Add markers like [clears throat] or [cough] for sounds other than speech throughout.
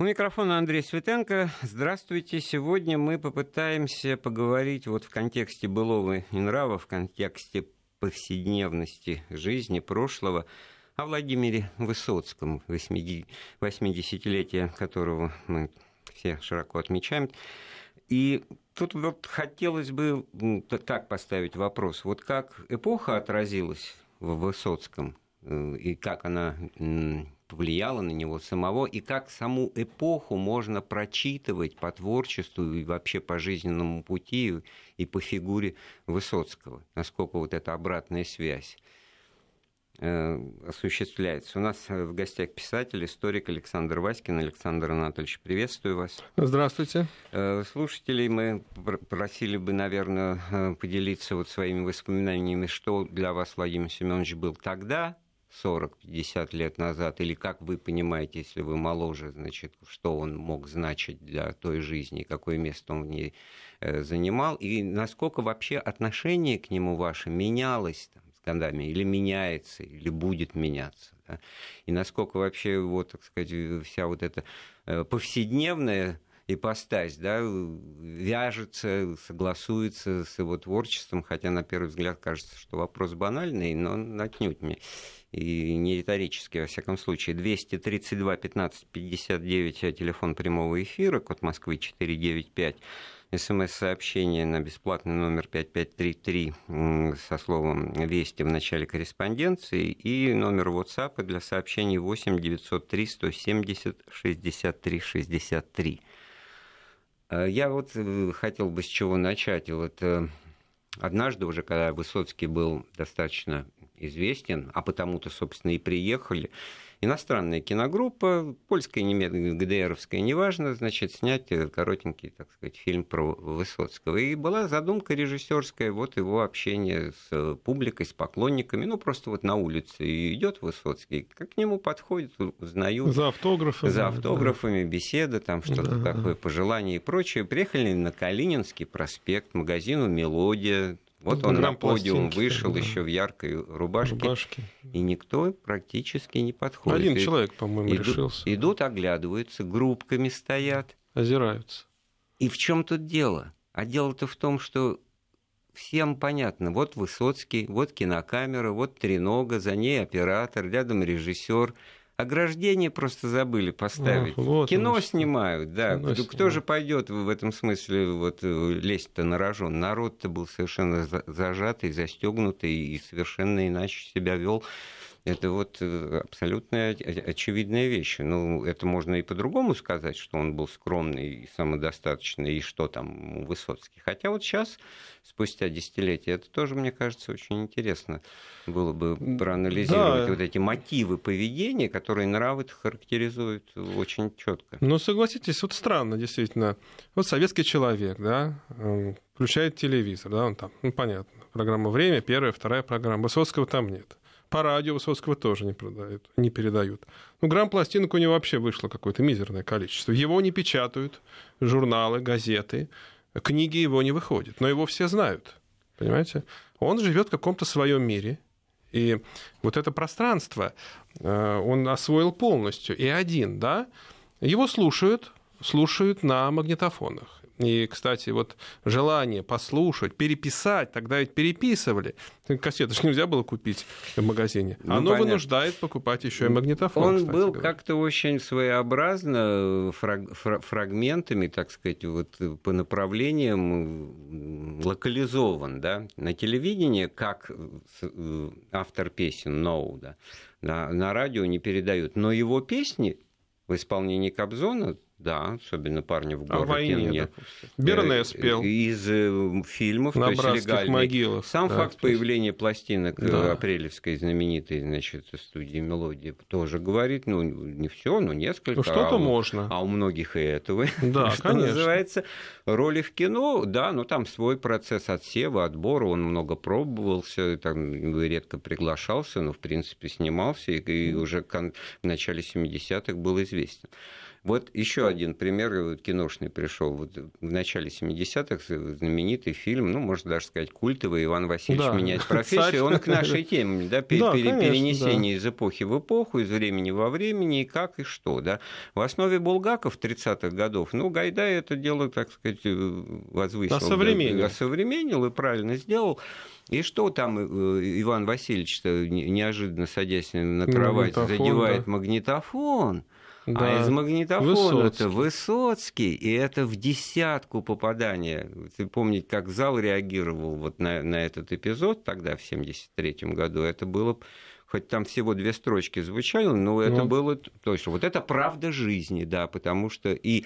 У микрофона Андрей Светенко. Здравствуйте. Сегодня мы попытаемся поговорить вот в контексте былого и нрава, в контексте повседневности жизни прошлого о Владимире Высоцком, 80-летие которого мы все широко отмечаем. И тут вот хотелось бы так поставить вопрос. Вот как эпоха отразилась в Высоцком, и как она повлияло на него самого, и как саму эпоху можно прочитывать по творчеству и вообще по жизненному пути и по фигуре Высоцкого, насколько вот эта обратная связь э, осуществляется. У нас в гостях писатель, историк Александр Васькин. Александр Анатольевич, приветствую вас. Здравствуйте. Э, слушателей мы просили бы, наверное, э, поделиться вот своими воспоминаниями, что для вас Владимир Семенович был тогда, 40-50 лет назад, или как вы понимаете, если вы моложе, значит, что он мог значить для той жизни, какое место он в ней э, занимал, и насколько вообще отношение к нему ваше менялось там, с годами, или меняется, или будет меняться, да? и насколько вообще, вот, так сказать, вся вот эта э, повседневная ипостась, да, вяжется, согласуется с его творчеством, хотя на первый взгляд кажется, что вопрос банальный, но отнюдь не и не риторический, во всяком случае. 232 15 59, телефон прямого эфира, код Москвы 495, смс-сообщение на бесплатный номер 5533 со словом «Вести» в начале корреспонденции и номер WhatsApp для сообщений 8 903 170 63 63. Я вот э, хотел бы с чего начать. Вот э, однажды уже, когда Высоцкий был достаточно известен, а потому-то, собственно, и приехали. Иностранная киногруппа, польская, немецкая, ГДРовская, неважно, значит, снять коротенький, так сказать, фильм про Высоцкого. И была задумка режиссерская, вот его общение с публикой, с поклонниками, ну, просто вот на улице идет Высоцкий, как к нему подходит, узнают. За автографами. За автографами, да. беседа, там что-то да. такое, пожелания и прочее. Приехали на Калининский проспект, магазину «Мелодия», вот он на подиум вышел да. еще в яркой рубашке, рубашке, и никто практически не подходит. Один человек, по-моему, идут, решился. Идут, оглядываются, группками стоят. Озираются. И в чем тут дело? А дело-то в том, что всем понятно. Вот Высоцкий, вот кинокамера, вот тренога, за ней оператор, рядом режиссер – ограждение просто забыли поставить. Ах, вот Кино снимают, да. Кино Кто снимают. же пойдет в этом смысле вот, э, лезть-то на рожон? Народ-то был совершенно зажатый, застегнутый и совершенно иначе себя вел это вот э, абсолютно очевидная вещь. Ну, это можно и по-другому сказать, что он был скромный и самодостаточный, и что там Высоцкий. Хотя вот сейчас, спустя десятилетия, это тоже, мне кажется, очень интересно было бы проанализировать да. вот эти мотивы поведения, которые нравы характеризуют очень четко. Ну, согласитесь, вот странно, действительно. Вот советский человек, да, включает телевизор, да, он там, ну, понятно, программа «Время», первая, вторая программа. Высоцкого там нет. По радио Высоцкого тоже не, продают, не передают. Ну, грамм пластинок у него вообще вышло какое-то мизерное количество. Его не печатают, журналы, газеты, книги его не выходят, но его все знают. Понимаете? Он живет в каком-то своем мире, и вот это пространство э, он освоил полностью, и один, да, его слушают, слушают на магнитофонах. И, кстати, вот желание послушать, переписать, тогда ведь переписывали. Кассеты же нельзя было купить в магазине. Ну, Оно понятно. вынуждает покупать еще и магнитофон. Он был как-то очень своеобразно фраг, фрагментами, так сказать, вот по направлениям локализован, да. На телевидении, как э, автор песен Ноу, да, на, на радио не передают. Но его песни в исполнении Кобзона да, особенно парни в городе. О войне, нет. Бернес э, пел. Из э, фильмов, На то есть легальный. могилах. Сам да, факт появления пластинок э, да. апрелевской знаменитой, значит, студии «Мелодии» тоже говорит, ну, не все, но несколько. Ну, что-то а можно. А у многих и этого. [laughs] Да, что конечно. называется. Роли в кино, да, но там свой процесс отсева, отбора, он много пробовался, там редко приглашался, но, в принципе, снимался, и, и уже в начале 70-х был известен. Вот еще один пример киношный пришел. Вот в начале 70-х знаменитый фильм, ну, можно даже сказать, культовый «Иван Васильевич да. меняет [laughs] профессию». Он к нашей теме, да, да перенесение да. из эпохи в эпоху, из времени во времени, и как и что. Да. В основе Булгаков 30-х годов, ну, Гайдай это дело, так сказать, возвысил. Осовременил. Осовременил и правильно сделал. И что там э, Иван Васильевич-то неожиданно садясь на кровать задевает да. магнитофон? А да. А из магнитофона это Высоцкий, и это в десятку попадания. Ты помните, как зал реагировал вот на, на этот эпизод тогда, в 1973 году, это было хоть там всего две строчки звучало, но это ну. было точно. Вот это правда жизни, да, потому что и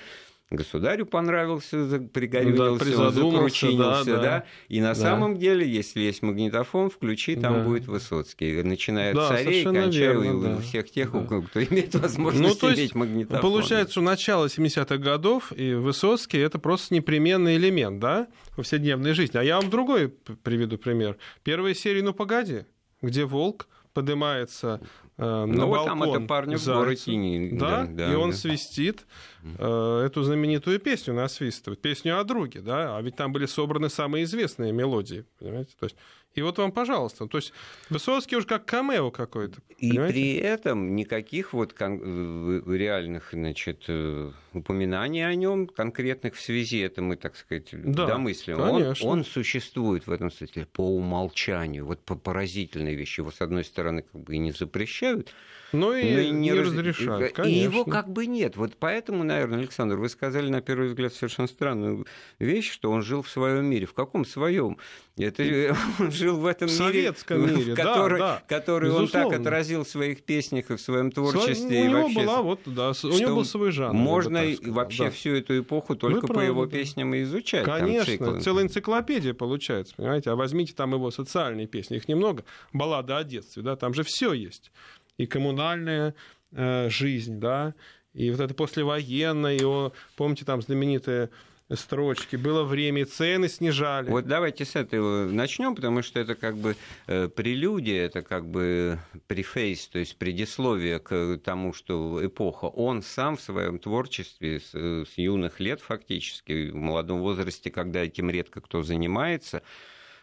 государю понравился, пригорюнился, да, закручинился, да, да. да. И на да. самом деле, если есть магнитофон, включи, там да. будет Высоцкий. Начиная от да, царей, кончая верно, да. всех тех, да. кто имеет возможность ну, иметь магнитофон. Получается, что начало 70-х годов и Высоцкий это просто непременный элемент, да, повседневной жизни. А я вам другой приведу пример. Первая серия «Ну, погоди», где волк поднимается э, ну, на вот балкон там это парня в городе да, да, и он да. свистит э, эту знаменитую песню насвистывает, песню о друге, да, а ведь там были собраны самые известные мелодии, понимаете, то есть и вот вам, пожалуйста. То есть Высоцкий уже как камео какой-то. И понимаете? при этом никаких вот кон- реальных значит, э, упоминаний о нем конкретных в связи, это мы, так сказать, да, домысливаем. Он, он существует в этом смысле по умолчанию. Вот по поразительной вещи. Его, с одной стороны, как бы и не запрещают, ну и, ну, и не, не раз... разрешают, конечно. И его как бы нет. Вот поэтому, наверное, Александр, вы сказали на первый взгляд совершенно странную вещь, что он жил в своем мире. В каком своем? Это [laughs] он жил в этом в мире, советском мире, который, да, да, который он так отразил в своих песнях и в своем творчестве. Свой, у него вообще, была вот, да, у него был свой жанр. Можно вообще да. всю эту эпоху только Вы по правы, его да. песням и изучать. Конечно, целая энциклопедия получается, понимаете. А возьмите там его социальные песни, их немного, баллада о детстве, да, там же все есть и коммунальная э, жизнь, да, и вот это послевоенное, его, помните, там знаменитые строчки. Было время, цены снижали. Вот давайте с этого начнем, потому что это как бы э, прелюдия, это как бы префейс, то есть предисловие к тому, что эпоха. Он сам в своем творчестве с, с юных лет фактически, в молодом возрасте, когда этим редко кто занимается,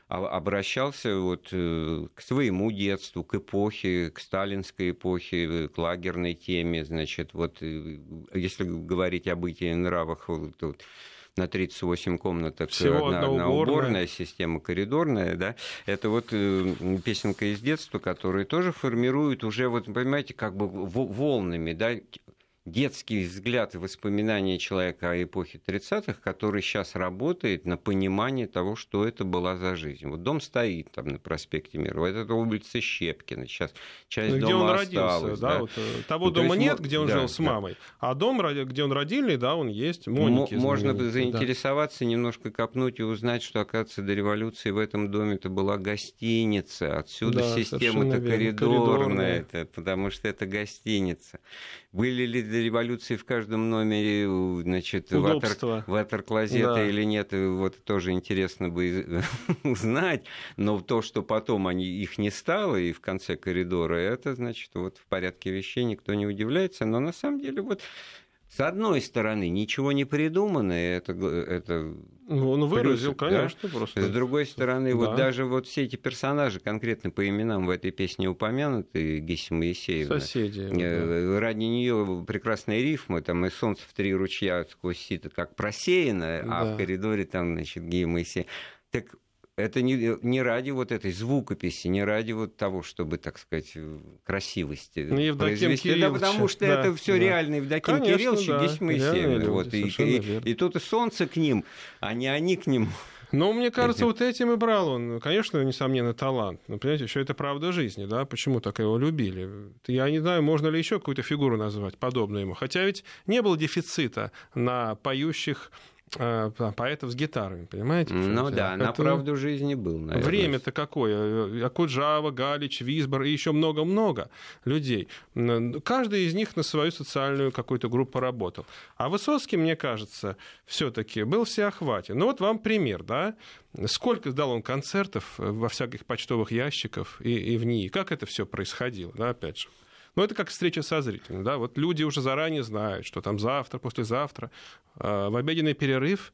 обращался вот э, к своему детству, к эпохе, к сталинской эпохе, к лагерной теме, значит, вот э, если говорить о бытии нравах, вот, вот, на 38 комнаток Всего одна, одна уборная. уборная система коридорная, да, это вот э, песенка из детства, которая тоже формирует уже, вот понимаете, как бы волнами, да, детский взгляд и воспоминания человека о эпохе 30-х, который сейчас работает на понимание того, что это была за жизнь. Вот дом стоит там на проспекте Мира, вот это улица Щепкина, сейчас часть где дома он осталась. Родился, да? Да? Вот, э, того ну, дома нет, где он да, жил с мамой, да. а дом, где он родильный, да, он есть, Моники. Можно заинтересоваться, да. немножко копнуть и узнать, что, оказывается, до революции в этом доме это была гостиница, отсюда да, система-то коридорная, это, потому что это гостиница. Были ли до революции в каждом номере значит, ватер, ватер-клозета да. или нет, вот тоже интересно бы [laughs] узнать. Но то, что потом они, их не стало, и в конце коридора, это, значит, вот в порядке вещей никто не удивляется. Но на самом деле вот с одной стороны, ничего не придумано, это, это ну, он выразил, плюс, конечно, да? просто. С другой стороны, да. вот даже вот все эти персонажи, конкретно по именам в этой песне упомянуты, Геси Моисеевна. Соседи. Э, да. Ради нее прекрасные рифмы, там и солнце в три ручья сквозь сито как просеяно, да. а в коридоре там, значит, Гея Моисеев. Так это не, не ради вот этой звукописи, не ради вот того, чтобы, так сказать, красивости ну, Евдоким произвести. Да, потому что да, это все да. реально Евдоким Конечно, Кириллович да, и Геся Моисеевна. Вот, и, и, и тут и солнце к ним, а не они к ним. Ну, мне кажется, вот этим и брал он. Конечно, несомненно, талант. Но, понимаете, еще это правда жизни, да? Почему так его любили? Я не знаю, можно ли еще какую-то фигуру назвать подобную ему. Хотя ведь не было дефицита на поющих Э, поэтов с гитарами, понимаете? Ну да, это... на правду жизни был, наверное. Время-то какое? Акуджава, Галич, Висбор и еще много-много людей. Каждый из них на свою социальную какую-то группу работал. А Высоцкий, мне кажется, все-таки был всеохватен. Ну вот вам пример, да? Сколько сдал он концертов во всяких почтовых ящиках и, и в НИИ? Как это все происходило, да, опять же? Но это как встреча со зрителем. Да? Вот люди уже заранее знают, что там завтра, послезавтра, в обеденный перерыв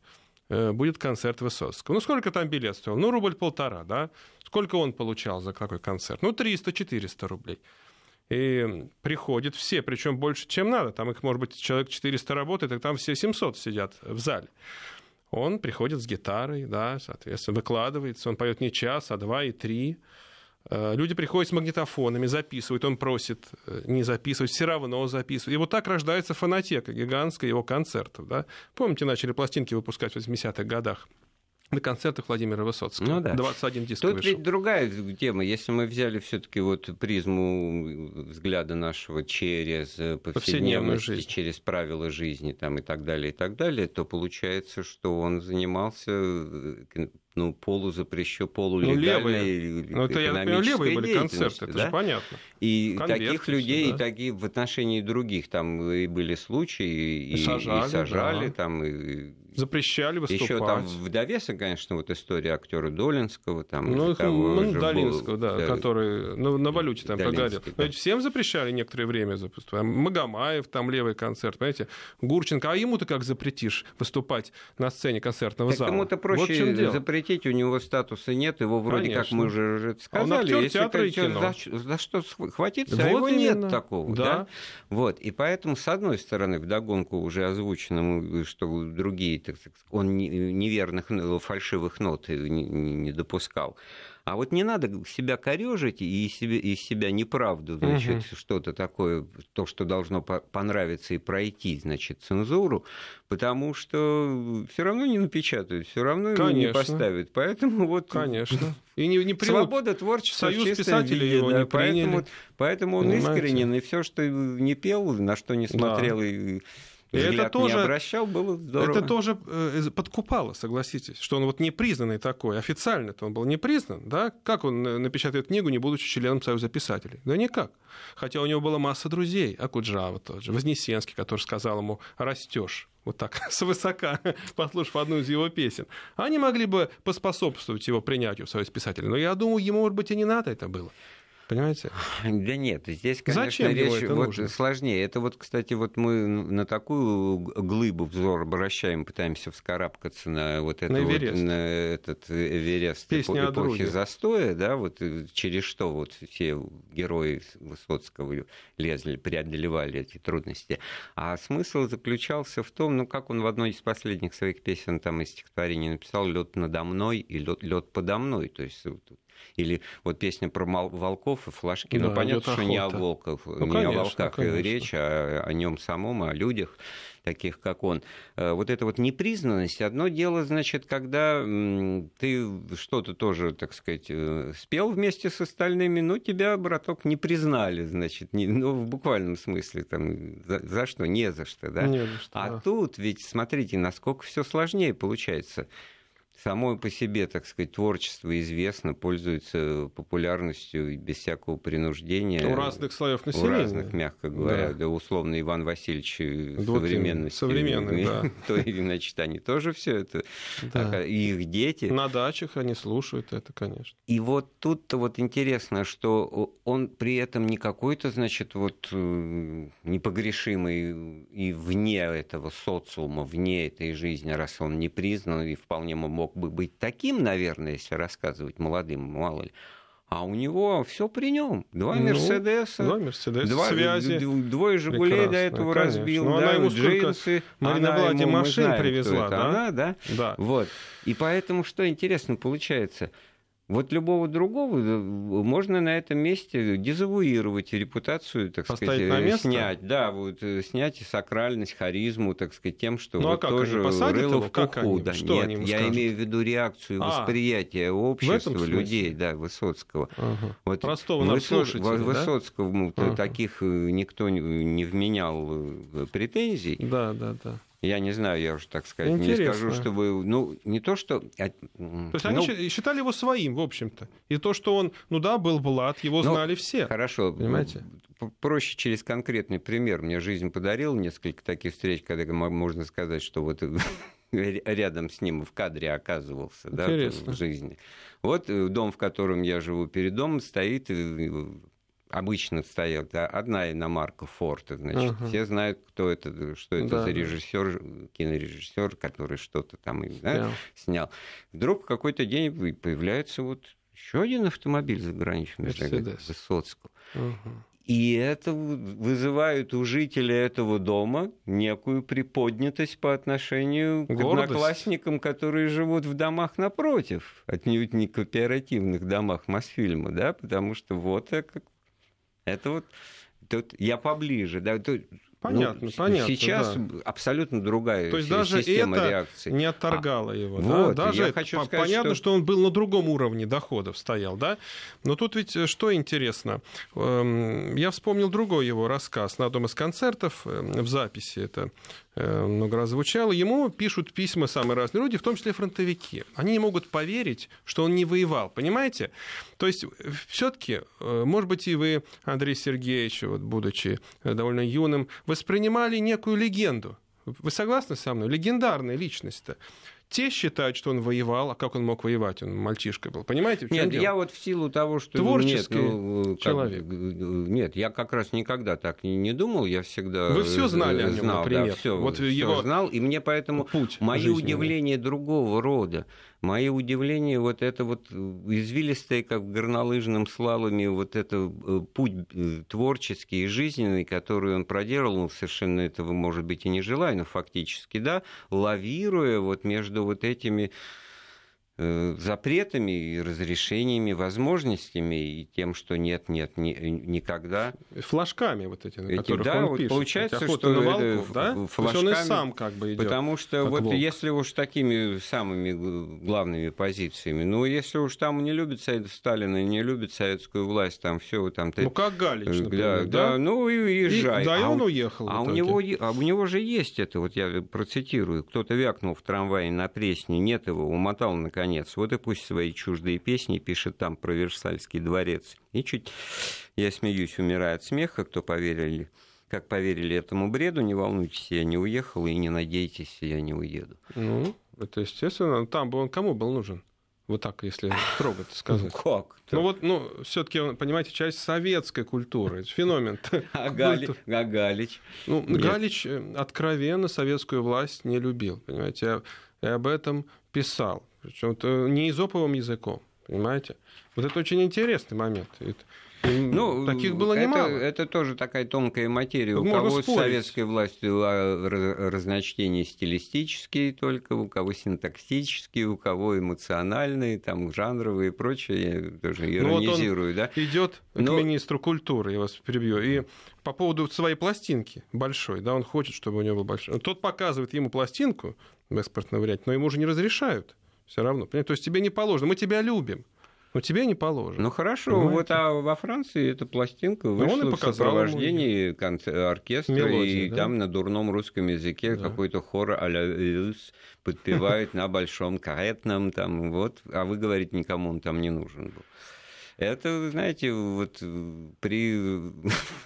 будет концерт Высоцкого. Ну, сколько там билет стоил? Ну, рубль полтора, да? Сколько он получал за какой концерт? Ну, 300-400 рублей. И приходят все, причем больше, чем надо. Там их, может быть, человек 400 работает, и там все 700 сидят в зале. Он приходит с гитарой, да, соответственно, выкладывается, он поет не час, а два и три. Э, люди приходят с магнитофонами, записывают, он просит э, не записывать, все равно записывают. И вот так рождается фонотека гигантская его концертов. Да? Помните, начали пластинки выпускать в 80-х годах? на концертах Владимира Высоцкого. Ну, да. 21 диск Тут вышел. ведь другая тема. Если мы взяли все таки вот призму взгляда нашего через повседневность, жизнь. через правила жизни там, и так далее, и так далее, то получается, что он занимался э, ну, полузапрещен, полулегальной ну, ну, это, я понимаю, левые были концерты, это да? же понятно. И Конверты таких людей, да. и такие в отношении других там и были случаи, и, и сажали, и сажали да. там, и запрещали выступать. Еще там в довесок, конечно, вот история актера Долинского. Там, ну, того ну, Долинского, был, да, да, который ну, на валюте там прогорел. Да. Но ведь всем запрещали некоторое время выступать. Магомаев, там левый концерт, понимаете, Гурченко. А ему-то как запретишь выступать на сцене концертного так зала? Ему-то проще вот запретить, у него статуса нет, его вроде конечно. как мы уже сказали. А он актер театра и кино. За, за что хватиться, вот а его именно. нет такого. Да. Да? Вот. И поэтому, с одной стороны, вдогонку уже озвученному, что другие так сказать, он неверных, фальшивых нот не допускал. А вот не надо себя корежить и из себя, из себя неправду, значит, угу. что-то такое, то, что должно понравиться и пройти, значит, цензуру, потому что все равно не напечатают, все равно Конечно. не поставят. Поэтому вот... Конечно. И не, не Свобода творчества Союз писателей виде, его да, не поэтому, поэтому он Понимаете? искренен, и все, что не пел, на что не смотрел, да. и и это тоже, не обращал, было здорово. Это тоже э, подкупало, согласитесь, что он вот непризнанный такой, официально-то он был не признан, да? Как он напечатает книгу, не будучи членом Союза писателей? Да никак. Хотя у него была масса друзей, Акуджава тот же, Вознесенский, который сказал ему «растешь» вот так, [laughs] свысока, послушав одну из его песен, они могли бы поспособствовать его принятию в Союз писателей. Но я думаю, ему, может быть, и не надо это было. Понимаете? Да нет, здесь, конечно, Зачем речь вот нужно? сложнее. Это вот, кстати, вот мы на такую глыбу взор обращаем, пытаемся вскарабкаться на вот, это на, вот, на этот Эверест Песня эпохи застоя, да, вот э, через что вот все герои Высоцкого лезли, преодолевали эти трудности. А смысл заключался в том, ну, как он в одной из последних своих песен там из стихотворений написал «Лед надо мной» и «Лед подо мной». То есть или вот песня про волков и флажки. Ну, да, ну, понятно, что не о волках, ну, не конечно, о волках конечно. речь, а о нем самом, о людях таких, как он. Э, вот эта вот непризнанность, одно дело, значит, когда ты что-то тоже, так сказать, э, спел вместе с остальными, но тебя, браток, не признали, значит, не, ну, в буквальном смысле, там, за, за что, не за что, да? Не за что, а да. тут ведь, смотрите, насколько все сложнее получается само по себе, так сказать, творчество известно, пользуется популярностью без всякого принуждения. У разных слоев населения. У разных, мягко говоря. Да, да условно, Иван Васильевич вот современности. Современный, да. [laughs] То, значит, они тоже все это, да. и их дети. На дачах они слушают это, конечно. И вот тут-то вот интересно, что он при этом не какой-то, значит, вот э, непогрешимый и вне этого социума, вне этой жизни, раз он не признан и вполне мог бы быть таким, наверное, если рассказывать молодым, мало ли. А у него все при нем. Два ну, Мерседеса, два, Мерседеса два, связи. Двое Жигулей до этого конечно. разбил. Ну, да, она ему джинсы. Марина она Влади машин знаем, привезла, да? Она, да? Да. Вот. И поэтому что интересно получается – вот любого другого э, можно на этом месте дезавуировать репутацию, так Поставить сказать, на э, место? снять, да, вот э, снять сакральность, харизму, так сказать, тем, что ну, вот а как тоже они посадят рыло его? в как они? Да, что нет, они я скажут? имею в виду реакцию а, восприятия общества, людей, да, Высоцкого. Ага. Вот Простого Высо... да? Высоцкому ага. таких никто не вменял претензий. Да, да, да. Я не знаю, я уже так сказать, Интересно. не скажу, что вы, ну, не то, что... А, то есть ну, они считали его своим, в общем-то. И то, что он, ну да, был Влад, его ну, знали все. Хорошо, понимаете? Проще через конкретный пример. Мне жизнь подарила несколько таких встреч, когда можно сказать, что вот [laughs] рядом с ним в кадре оказывался да, в жизни. Вот э, дом, в котором я живу перед домом, стоит обычно стоят да, одна иномарка Форта, значит, uh-huh. все знают, кто это, что это да, за режиссер, кинорежиссер, который что-то там да, yeah. снял. Вдруг в какой-то день появляется вот еще один автомобиль заграничный, Высоцкого. Uh-huh. И это вызывает у жителей этого дома некую приподнятость по отношению Гордость. к одноклассникам, которые живут в домах напротив, отнюдь не кооперативных домах Мосфильма, да, потому что вот это, это вот тут я поближе, да, Понятно, ну, понятно. Сейчас да. абсолютно другая То есть даже система это реакции. не отторгало а, его. Вот, да? Даже я хочу сказать, понятно, что... что он был на другом уровне доходов стоял, да? Но тут ведь э, что интересно, эм, я вспомнил другой его рассказ на одном из концертов э, в записи. Это много раз звучало, ему пишут письма самые разные люди, в том числе фронтовики. Они не могут поверить, что он не воевал, понимаете? То есть все-таки, э, может быть, и вы, Андрей Сергеевич, вот, будучи довольно юным, воспринимали некую легенду. Вы согласны со мной? Легендарная личность-то. Те считают, что он воевал, а как он мог воевать? Он мальчишкой был. Понимаете, в чем Нет, дело? я вот в силу того, что... Творческий нет, ну, человек. Как, нет, я как раз никогда так не думал, я всегда... Вы все знали о нем, знал, например. Да, все, вот все его знал, и мне поэтому путь мои жизненный. удивления другого рода. Мое удивление, вот это вот извилистое, как в горнолыжном слаломе, вот это э, путь э, творческий и жизненный, который он проделал, совершенно этого, может быть, и не желая, но фактически, да, лавируя вот между вот этими Э, запретами и разрешениями, возможностями и тем, что нет, нет, ни, никогда. Флажками вот эти, на эти, которых да, он вот пишет. Получается, что на волков, да? флажками, он и сам как бы идет. Потому что вот волк. если уж такими самыми главными позициями, ну если уж там не любят Совет Сталина, не любят советскую власть, там все там. Ну как Галич, э, например, да, да, ну и езжай. И, да, и он а, уехал. А у него, а у него же есть это, вот я процитирую, кто-то вякнул в трамвае на Пресне, нет его, умотал наконец. Вот и пусть свои чуждые песни, пишет там про Версальский дворец. И чуть, я смеюсь, умирая от смеха, кто поверили, как поверили этому бреду, не волнуйтесь, я не уехал, и не надейтесь, я не уеду. Ну, это естественно. Там бы он кому был нужен? Вот так, если трогать [laughs] сказать. Ну, как? Ну вот, ну, все-таки, понимаете, часть советской культуры, феномен. [laughs] А, Гали, а Галич? Ну, Нет. Галич э, откровенно советскую власть не любил, понимаете, и об этом писал. Причем это не изоповым языком, понимаете? Вот это очень интересный момент. Ну, таких было немало. Это, это тоже такая тонкая материя. Тут у кого с советской властью а, разночтения стилистические только, у кого синтаксические, у кого эмоциональные, там, жанровые и прочее. Тоже иронизирую, ну, вот да? идет Но... к министру культуры, я вас перебью, и по поводу своей пластинки большой, да, он хочет, чтобы у него был большой. Тот показывает ему пластинку в экспортном варианте, но ему уже не разрешают все равно. То есть тебе не положено. Мы тебя любим. Но тебе не положено. Ну хорошо, понимаете? вот а во Франции эта пластинка ну, вышла в сопровождении оркестра, Мелодия, и да? там на дурном русском языке да. какой-то хор а-ля подпевает [laughs] на большом каретном, там, вот, а вы говорите, никому он там не нужен был. Это, знаете, вот при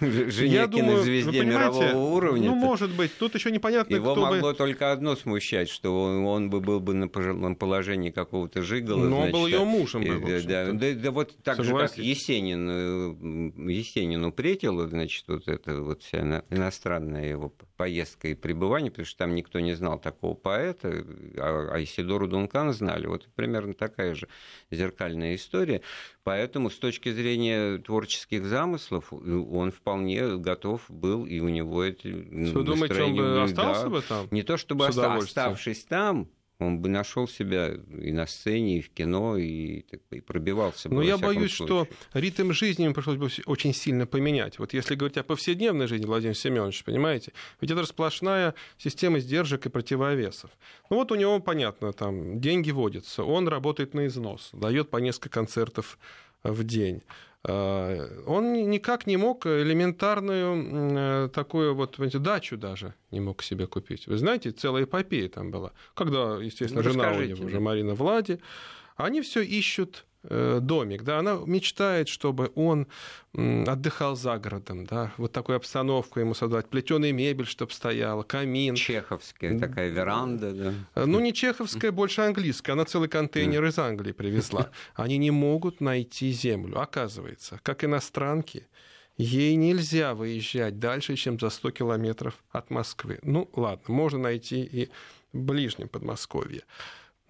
[laughs] жене кинозвезде мирового уровня... Ну, может быть, тут еще непонятно, Его кто могло бы... только одно смущать, что он, он бы был бы на положении какого-то жигала. Но он был ее мужем. Был, да, да, да, вот так Согласен. же, как Есенин, э, Есенину претило, значит, вот это вот вся иностранная его поездка и пребывание, потому что там никто не знал такого поэта, а, а Исидору Дункан знали. Вот примерно такая же зеркальная история. Поэтому с точки зрения творческих замыслов он вполне готов был, и у него это Вы думаете, он бы остался да, бы там? Не то чтобы оставшись там, он бы нашел себя и на сцене, и в кино, и, и пробивался бы. Но я боюсь, случае. что ритм жизни ему пришлось бы очень сильно поменять. Вот если говорить о повседневной жизни, Владимир Семенович, понимаете, ведь это сплошная система сдержек и противовесов. Ну вот у него, понятно, там деньги водятся, он работает на износ, дает по несколько концертов в день. А, он никак не мог элементарную э, такую вот дачу даже не мог себе купить. Вы знаете, целая эпопея там была. Когда, естественно, ну, жена у него, уже Марина Влади, они все ищут э, домик, да, она мечтает, чтобы он отдыхал за городом, да, вот такую обстановку ему создать, плетеная мебель, чтобы стояла, камин. Чеховская такая веранда, да. Э, ну, не чеховская, больше английская, она целый контейнер из Англии привезла. [laughs] Они не могут найти землю, оказывается, как иностранки, ей нельзя выезжать дальше, чем за 100 километров от Москвы. Ну, ладно, можно найти и в ближнем Подмосковье.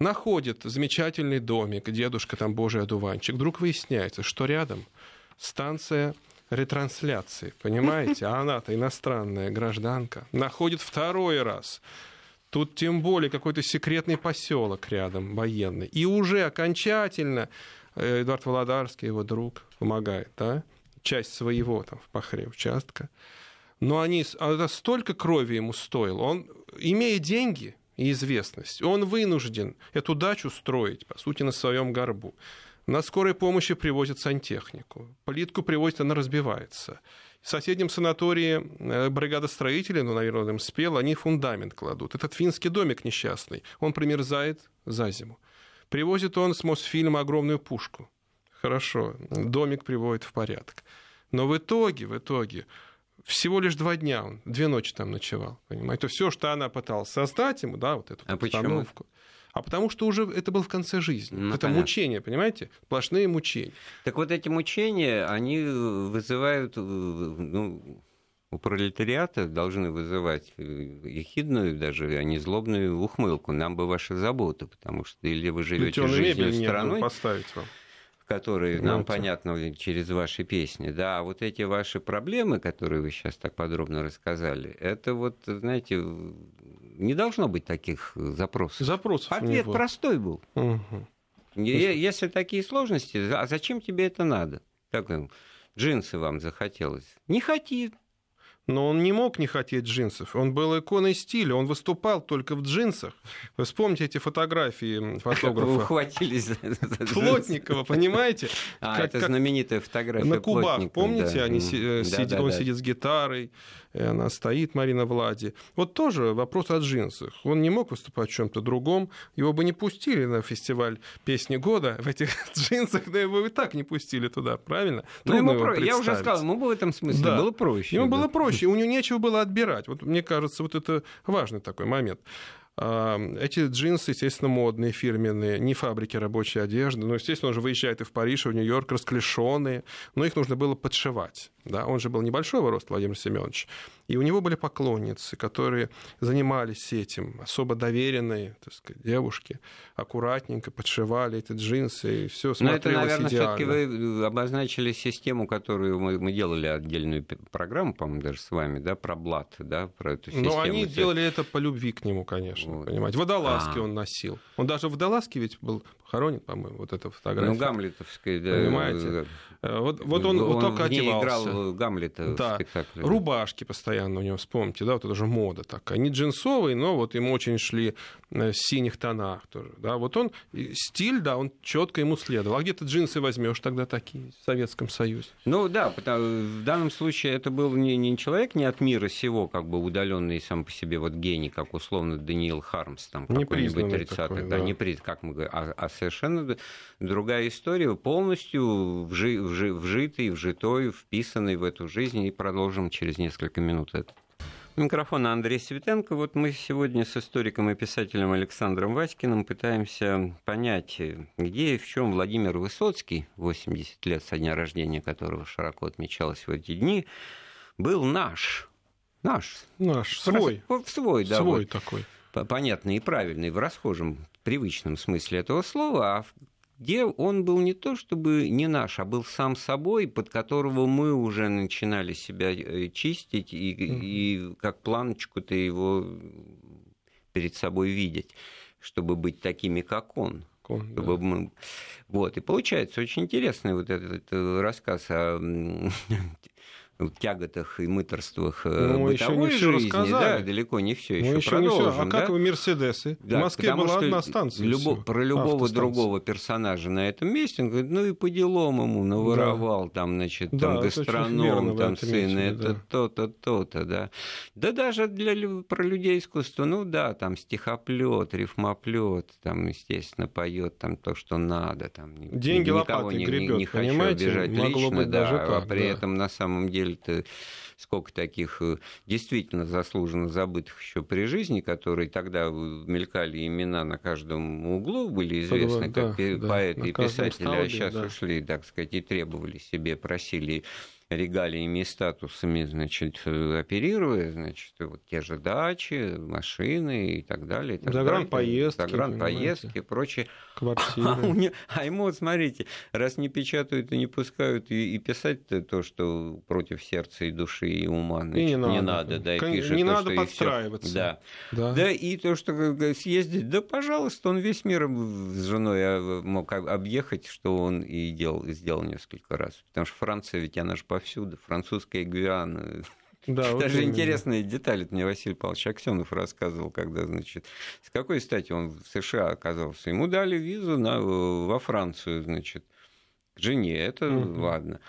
Находит замечательный домик, дедушка там божий одуванчик. Вдруг выясняется, что рядом станция ретрансляции, понимаете? А она-то иностранная гражданка. Находит второй раз. Тут тем более какой-то секретный поселок рядом, военный. И уже окончательно э, Эдуард Володарский, его друг, помогает, да? часть своего там в пахре участка. Но они, а это столько крови ему стоило. Он, имея деньги и известность, он вынужден эту дачу строить, по сути, на своем горбу. На скорой помощи привозят сантехнику. Плитку привозят, она разбивается. В соседнем санатории э, бригада строителей, ну, наверное, им спел, они фундамент кладут. Этот финский домик несчастный, он примерзает за зиму. Привозит он с Мосфильма огромную пушку хорошо, домик приводит в порядок. Но в итоге, в итоге, всего лишь два дня он, две ночи там ночевал, понимаете? То все, что она пыталась создать ему, да, вот эту а постановку. Почему? А потому что уже это было в конце жизни. Ну, это понятно. мучение, понимаете? Сплошные мучения. Так вот эти мучения, они вызывают, ну, у пролетариата должны вызывать ехидную, даже, а не злобную ухмылку. Нам бы ваши заботы, потому что или вы живете жизнью страной... поставить вам которые ну, нам понятны через ваши песни, да, а вот эти ваши проблемы, которые вы сейчас так подробно рассказали, это вот, знаете, не должно быть таких запросов. Запросов Ответ простой был. Угу. Если такие сложности, а зачем тебе это надо? Как джинсы вам захотелось? Не хотит но он не мог не хотеть джинсов. Он был иконой стиля, он выступал только в джинсах. Вы вспомните эти фотографии [laughs] фотографа. Вы ухватились за, Плотникова, понимаете? [laughs] А, как, это как знаменитая фотография На Кубах, помните, да. они да, сидят, да, он да. сидит с гитарой, она стоит, Марина Влади. Вот тоже вопрос о джинсах. Он не мог выступать в чем-то другом, его бы не пустили на фестиваль песни года в этих [laughs] джинсах, да его и так не пустили туда, правильно? Ну, ему про... Я уже сказал, ему в этом смысле да. было проще. Ему да. было проще, у него нечего было отбирать. Вот мне кажется, вот это важный такой момент. Эти джинсы, естественно, модные, фирменные, не фабрики рабочей одежды. Но, естественно, он же выезжает и в Париж, и в Нью-Йорк, расклешенные. Но их нужно было подшивать. Да? Он же был небольшого роста, Владимир Семенович. И у него были поклонницы, которые занимались этим, особо доверенные так сказать, девушки, аккуратненько подшивали эти джинсы, и все смотрелось Но это, наверное, все-таки вы обозначили систему, которую мы, мы делали отдельную программу, по-моему, даже с вами, да, про Блад, да, про эту систему. Но они делали это по любви к нему, конечно, вот. понимаете. Водолазки а. он носил. Он даже в водолазке ведь был хоронен, по-моему, вот эта фотография. Ну, Гамлетовская, да. Понимаете? Э, вот, вот он, он вот только одевался. играл Гамлета да. в спектакле. Рубашки постоянно у него, вспомните, да, вот это же мода такая. Не джинсовый, но вот ему очень шли э, в синих тонах тоже. Да, вот он, стиль, да, он четко ему следовал. А где ты джинсы возьмешь тогда такие в Советском Союзе? Ну да, потому, в данном случае это был не, не человек не от мира сего, как бы удаленный сам по себе вот гений, как условно Даниил Хармс, там какой-нибудь 30-х, да, да, не приз, как мы говорим, а, а совершенно другая история, полностью вжи, вжи, вжитый, вжитой, вписанный в эту жизнь, и продолжим через несколько минут это. Микрофон Андрей Светенко. Вот мы сегодня с историком и писателем Александром Васькиным пытаемся понять, где и в чем Владимир Высоцкий, 80 лет со дня рождения которого широко отмечалось в эти дни, был наш. Наш. Наш, свой. Свой, да. Свой вот. такой. Понятный и правильный в расхожем привычном смысле этого слова, а где он был не то чтобы не наш, а был сам собой, под которого мы уже начинали себя э, чистить, и, и как планочку-то его перед собой видеть, чтобы быть такими, как он. Он, чтобы да. мы... Вот, и получается очень интересный вот этот, этот рассказ о [laughs] тяготах и мыторствах ну, бытовой жизни, да, далеко не все еще, еще продолжим. Не все. А да? как вы Мерседесы? Да, в Москве была одна станция. Любо, про любого другого персонажа на этом месте, он говорит, ну и по делам ему наворовал, да. там, значит, там да, гастроном, там сын, это то-то, то-то, да. Да даже для, про людей искусства, ну да, там стихоплет, рифмоплет, там, естественно, поет там то, что надо, там. Деньги никого не, гребет, не, не хочу обижать Могло лично, да, так, а при да. этом на самом деле-то сколько таких э, действительно заслуженно забытых еще при жизни, которые тогда мелькали имена на каждом углу, были известны как да, поэты да, и писатели, а столбе, а сейчас да. ушли, так сказать, и требовали себе, просили регалиями и статусами, значит, э, оперируя, значит, вот те же дачи, машины и так далее. И Загранпоездки. Загранпоездки и прочее. Квартиры. А, у не, а ему, вот смотрите, раз не печатают и не пускают, и, и писать то, что против сердца и души и ума, значит, и не, надо. не надо, да, и пишет Не то, надо что подстраиваться. Да. Да. да, и то, что съездить, да, пожалуйста, он весь мир с женой а, мог объехать, что он и делал, и сделал несколько раз. Потому что Франция ведь, она же по повсюду, французская Гвиана. [laughs] Да, Даже вот интересные детали мне Василий Павлович Аксенов рассказывал, когда, значит, с какой стати он в США оказался. Ему дали визу на, во Францию, значит, к жене, это угу. ладно.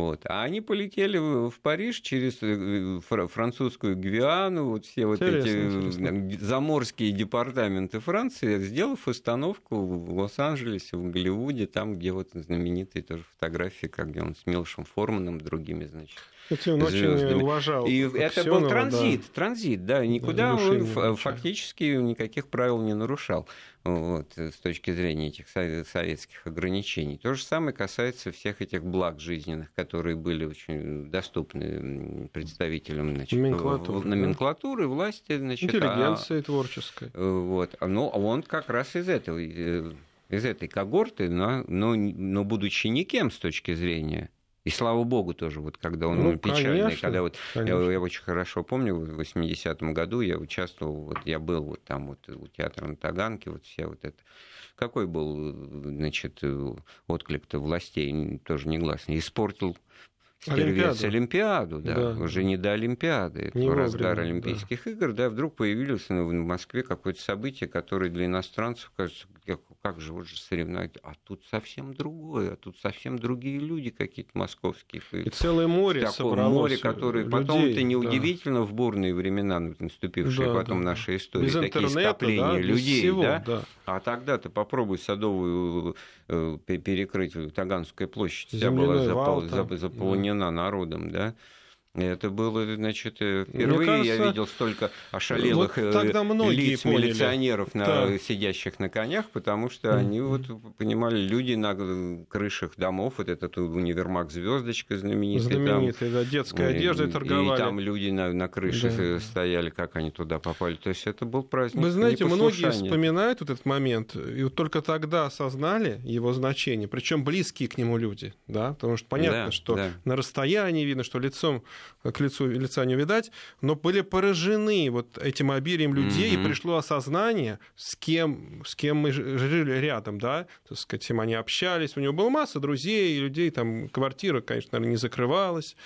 Вот. А они полетели в Париж через э, французскую Гвиану, вот все вот интересно, эти интересно. заморские департаменты Франции, сделав установку в Лос-Анджелесе, в Голливуде, там, где вот знаменитые тоже фотографии, как где он с Милшем Форманом, другими, значит, Он звездами. очень уважал И это был транзит, да. транзит, да, никуда да, он фактически никаких правил не нарушал вот, с точки зрения этих советских ограничений. То же самое касается всех этих благ жизненных, которые были очень доступны представителям значит, номенклатуры, номенклатуры власти. Значит, Интеллигенции а, творческой. Вот, ну, он как раз из этого э, из этой когорты, но, но, но будучи никем с точки зрения и слава богу тоже, вот когда он ну, печальный, конечно, когда вот я, я очень хорошо помню, в 80-м году я участвовал, вот я был вот там вот у театра на Таганке, вот все вот это. Какой был, значит, отклик-то властей, тоже негласный. Испортил Стервец Олимпиаду, да, да, уже не до Олимпиады, не в разгар Олимпийских да. игр, да, вдруг появилось в Москве какое-то событие, которое для иностранцев кажется как же вот же соревновать, а тут совсем другое, а тут совсем другие люди какие-то московские. И целое море Такое море, которое людей, потом это неудивительно да. в бурные времена, наступившие да, потом да. нашей истории, без такие скопления да, людей, всего, да? да. А тогда ты попробуй Садовую э, перекрыть Таганскую площадь, вся была запол... заполнена да. народом, да? Это было, значит, э, впервые кажется, я видел столько ошалелых вот э, лиц поняли. милиционеров, на, да. сидящих на конях, потому что mm-hmm. они вот понимали, люди на крышах домов, вот этот универмаг звездочка знаменитый. Знаменитый, там, да, детской одеждой торговали. И там люди на, на крыше да. стояли, как они туда попали. То есть это был праздник Вы знаете, многие вспоминают вот этот момент, и вот только тогда осознали его значение, причем близкие к нему люди, да, потому что понятно, да, что да. на расстоянии видно, что лицом к лицу лица не видать, но были поражены вот этим обилием людей, mm-hmm. и пришло осознание, с кем, с кем мы жили рядом, да, так сказать, с они общались, у него была масса друзей, людей, там, квартира, конечно, наверное, не закрывалась,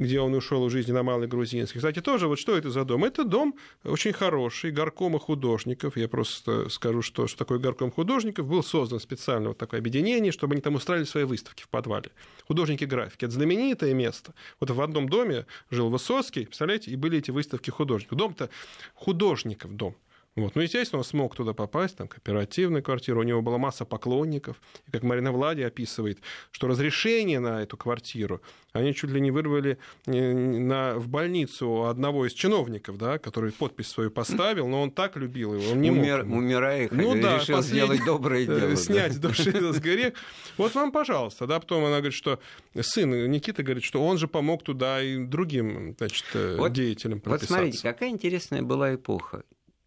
где он ушел из жизни на Малой Грузинской. Кстати, тоже вот что это за дом? Это дом очень хороший, горкома художников. Я просто скажу, что, что такое горком художников. Был создан специально вот такое объединение, чтобы они там устраивали свои выставки в подвале. Художники графики. Это знаменитое место. Вот в одном доме жил Высоцкий, представляете, и были эти выставки художников. Дом-то художников дом. Вот. Ну, естественно, он смог туда попасть, там, кооперативная квартира, у него была масса поклонников. И как Марина Влади описывает, что разрешение на эту квартиру они чуть ли не вырвали э, на, в больницу одного из чиновников, да, который подпись свою поставил, но он так любил его, он не Умер, мог. Умирая, ну, да, решил сделать доброе дело. Снять да. души с грех. Вот вам, пожалуйста. Да, потом она говорит, что сын Никита говорит, что он же помог туда и другим значит, э, вот, деятелям Вот смотрите, какая интересная была эпоха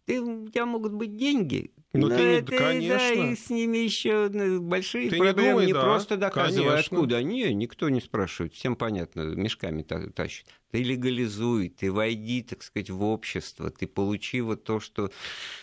ты, у тебя могут быть деньги, ну, но ты, это, конечно. Да, и с ними еще ну, большие ты проблемы. Не, думай, не да, просто доказывай, конечно. откуда. Не, никто не спрашивает. Всем понятно, мешками тащат. Ты легализуй, ты войди, так сказать, в общество, ты получи вот то, что